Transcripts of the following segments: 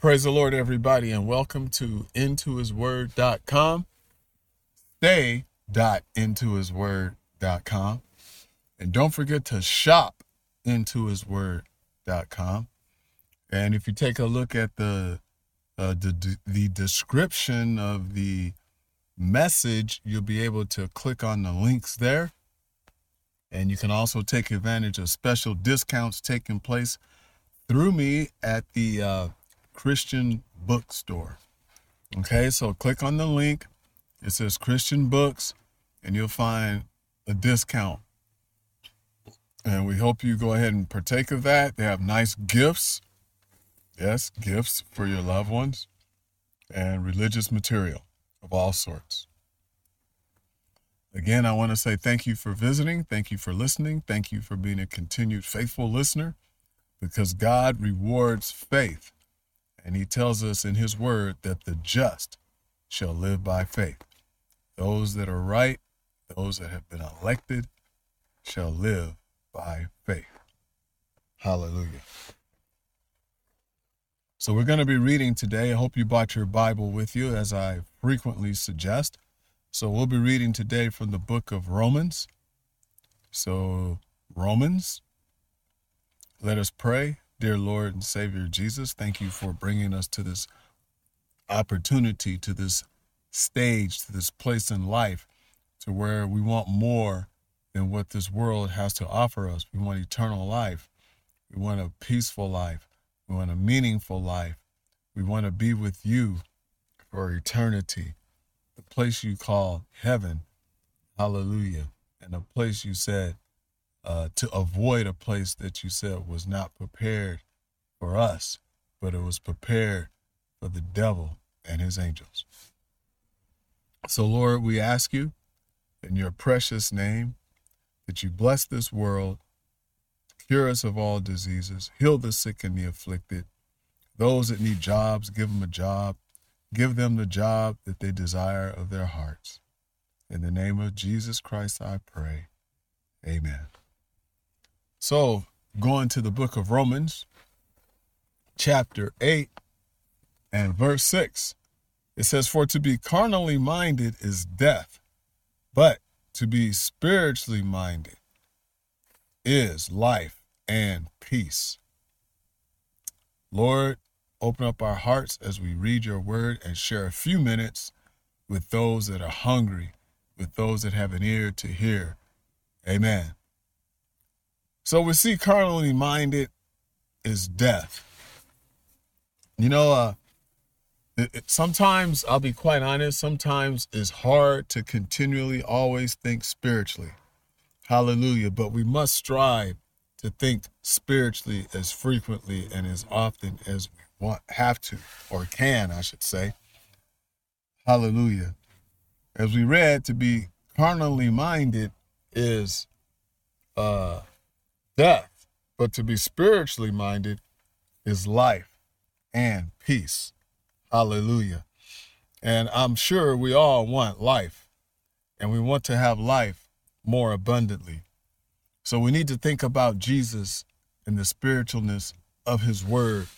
praise the Lord, everybody, and welcome to intohisword.com. Stay.intohisword.com. And don't forget to shop intohisword.com. And if you take a look at the, uh, the, the description of the message, you'll be able to click on the links there. And you can also take advantage of special discounts taking place through me at the uh, Christian bookstore. Okay, so click on the link. It says Christian books, and you'll find a discount. And we hope you go ahead and partake of that. They have nice gifts. Yes, gifts for your loved ones and religious material of all sorts. Again, I want to say thank you for visiting. Thank you for listening. Thank you for being a continued faithful listener because God rewards faith. And he tells us in his word that the just shall live by faith. Those that are right, those that have been elected, shall live by faith. Hallelujah. So we're going to be reading today. I hope you brought your Bible with you, as I frequently suggest. So we'll be reading today from the book of Romans. So, Romans, let us pray. Dear Lord and Savior Jesus, thank you for bringing us to this opportunity, to this stage, to this place in life, to where we want more than what this world has to offer us. We want eternal life. We want a peaceful life. We want a meaningful life. We want to be with you for eternity, the place you call heaven. Hallelujah. And a place you said uh, to avoid a place that you said was not prepared for us, but it was prepared for the devil and his angels. So, Lord, we ask you in your precious name that you bless this world, cure us of all diseases, heal the sick and the afflicted. Those that need jobs, give them a job. Give them the job that they desire of their hearts. In the name of Jesus Christ, I pray. Amen. So, going to the book of Romans, chapter 8 and verse 6, it says, For to be carnally minded is death, but to be spiritually minded is life and peace. Lord, open up our hearts as we read your word and share a few minutes with those that are hungry, with those that have an ear to hear. Amen. So we see carnally minded is death. You know, uh, it, it, sometimes I'll be quite honest, sometimes it's hard to continually always think spiritually. Hallelujah. But we must strive to think spiritually as frequently and as often as we want, have to, or can, I should say. Hallelujah. As we read, to be carnally minded is uh, death, but to be spiritually minded is life and peace. Hallelujah. And I'm sure we all want life, and we want to have life more abundantly. So we need to think about Jesus and the spiritualness of his word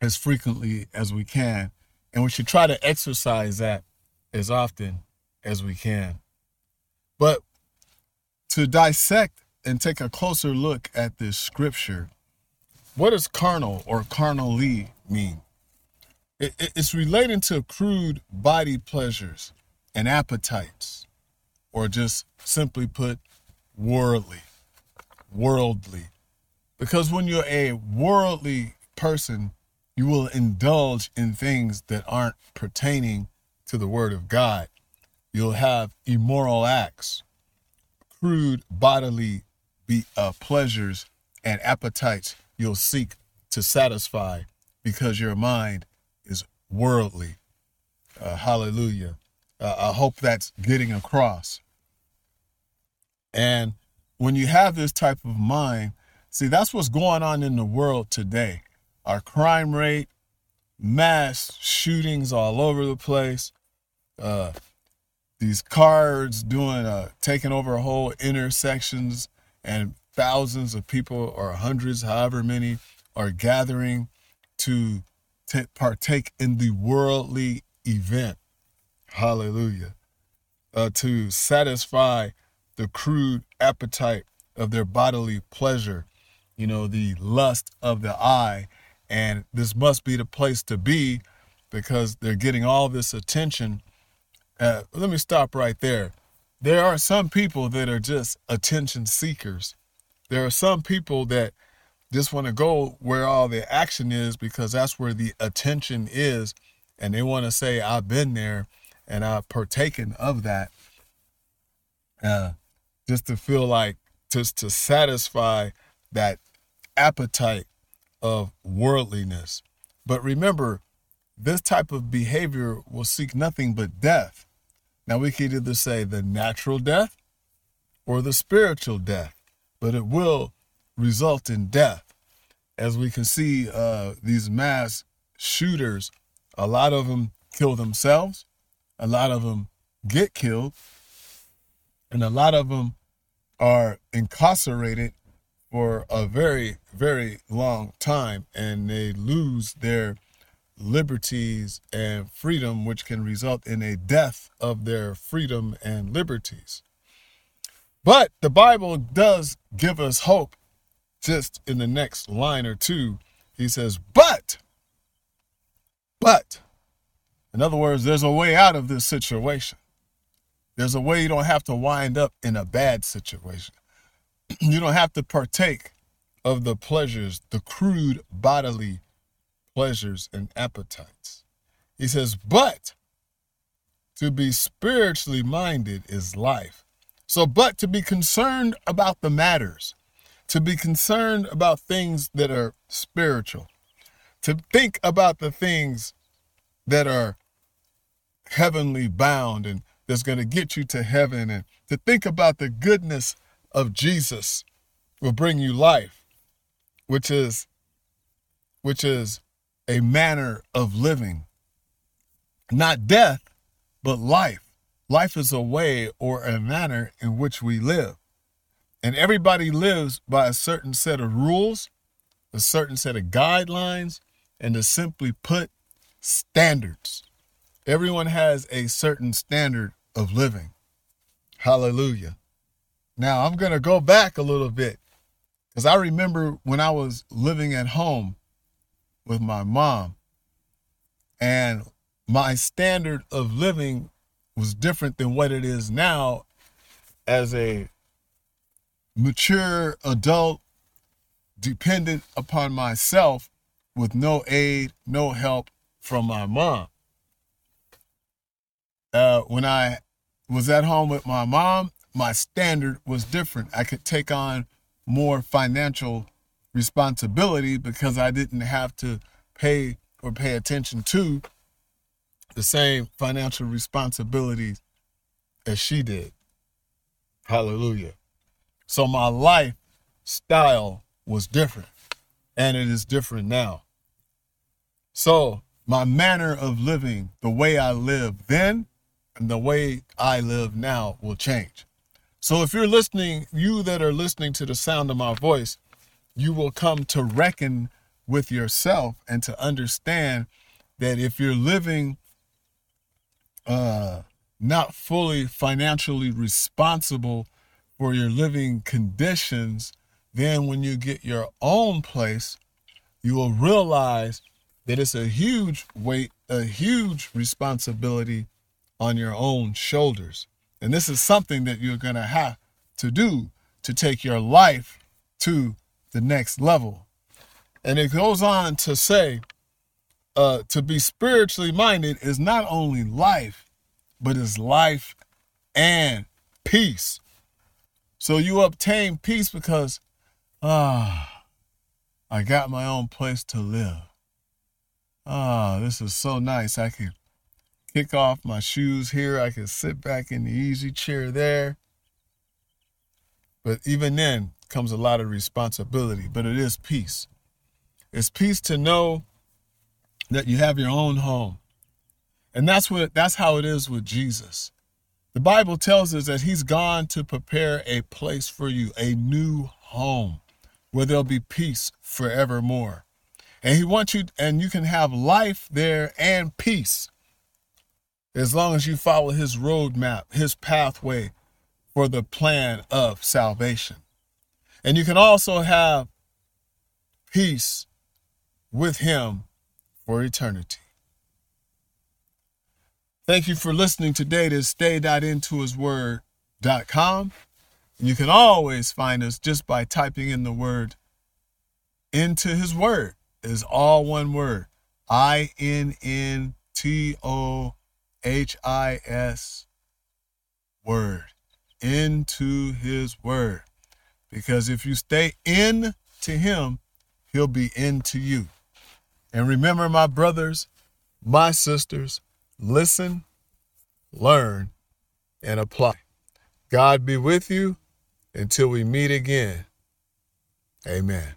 as frequently as we can. And we should try to exercise that as often as we can. But to dissect and take a closer look at this scripture, what does carnal or carnally mean? It, it, it's relating to crude body pleasures and appetites, or just simply put, worldly. Worldly. Because when you're a worldly person, you will indulge in things that aren't pertaining to the Word of God. You'll have immoral acts, crude bodily be, uh, pleasures and appetites you'll seek to satisfy because your mind is worldly. Uh, hallelujah. Uh, I hope that's getting across. And when you have this type of mind, see, that's what's going on in the world today. Our crime rate, mass shootings all over the place, uh, these cars doing, uh, taking over whole intersections, and thousands of people or hundreds, however many, are gathering to to partake in the worldly event. Hallelujah. Uh, to satisfy the crude appetite of their bodily pleasure, you know, the lust of the eye. And this must be the place to be because they're getting all this attention. Uh, let me stop right there. There are some people that are just attention seekers. There are some people that just want to go where all the action is because that's where the attention is. And they want to say, I've been there and I've partaken of that. Uh, just to feel like, just to satisfy that appetite of worldliness. But remember, this type of behavior will seek nothing but death. Now, we could either say the natural death or the spiritual death, but it will result in death. As we can see, uh, these mass shooters, a lot of them kill themselves, a lot of them get killed, and a lot of them are incarcerated for a very, very long time, and they lose their liberties and freedom, which can result in a death of their freedom and liberties. But the Bible does give us hope just in the next line or two. He says, But, but, in other words, there's a way out of this situation. There's a way you don't have to wind up in a bad situation. you don't have to partake of the pleasures, the crude bodily pleasures and appetites. He says, but to be spiritually minded is life. So, but to be concerned about the matters, to be concerned about things that are spiritual, to think about the things that are heavenly bound and that's going to get you to heaven, and to think about the goodness of Jesus will bring you life, which is which is a manner of living. Not death, but life. Life is a way or a manner in which we live. And everybody lives by a certain set of rules, a certain set of guidelines, and to simply put, standards. Everyone has a certain standard of living. Hallelujah. Now, I'm going to go back a little bit because I remember when I was living at home, with my mom. And my standard of living was different than what it is now as a mature adult dependent upon myself with no aid, no help from my mom. Uh, when I was at home with my mom, my standard was different. I could take on more financial responsibility because I didn't have to pay or pay attention to the same financial responsibilities as she did. Hallelujah. So my lifestyle was different and it is different now. So my manner of living, the way I lived then and the way I live now will change. So if you're listening, you that are listening to the sound of my voice, you will come to reckon with yourself and to understand that if you're living uh, not fully financially responsible for your living conditions, then when you get your own place, you will realize that it's a huge weight, a huge responsibility on your own shoulders. And this is something that you're going to have to do to take your life to the next level. And it goes on to say, uh, to be spiritually minded is not only life, but is life and peace. So you obtain peace because, ah, I got my own place to live. Ah, this is so nice. I can kick off my shoes here. I can sit back in the easy chair there. But even then, comes a lot of responsibility, but it is peace. It's peace to know that you have your own home. And that's what that's how it is with Jesus. The Bible tells us that he's gone to prepare a place for you, a new home where there'll be peace forevermore. And he wants you, and you can have life there and peace as long as you follow his roadmap, his pathway for the plan of salvation. And you can also have peace with him for eternity. Thank you for listening today to stay.intohisword.com. You can always find us just by typing in the word into his word is all one word. I N N T O H I S word. Into his word. Because if you stay in to him, he'll be into you. And remember, my brothers, my sisters, listen, learn, and apply. God be with you until we meet again. Amen.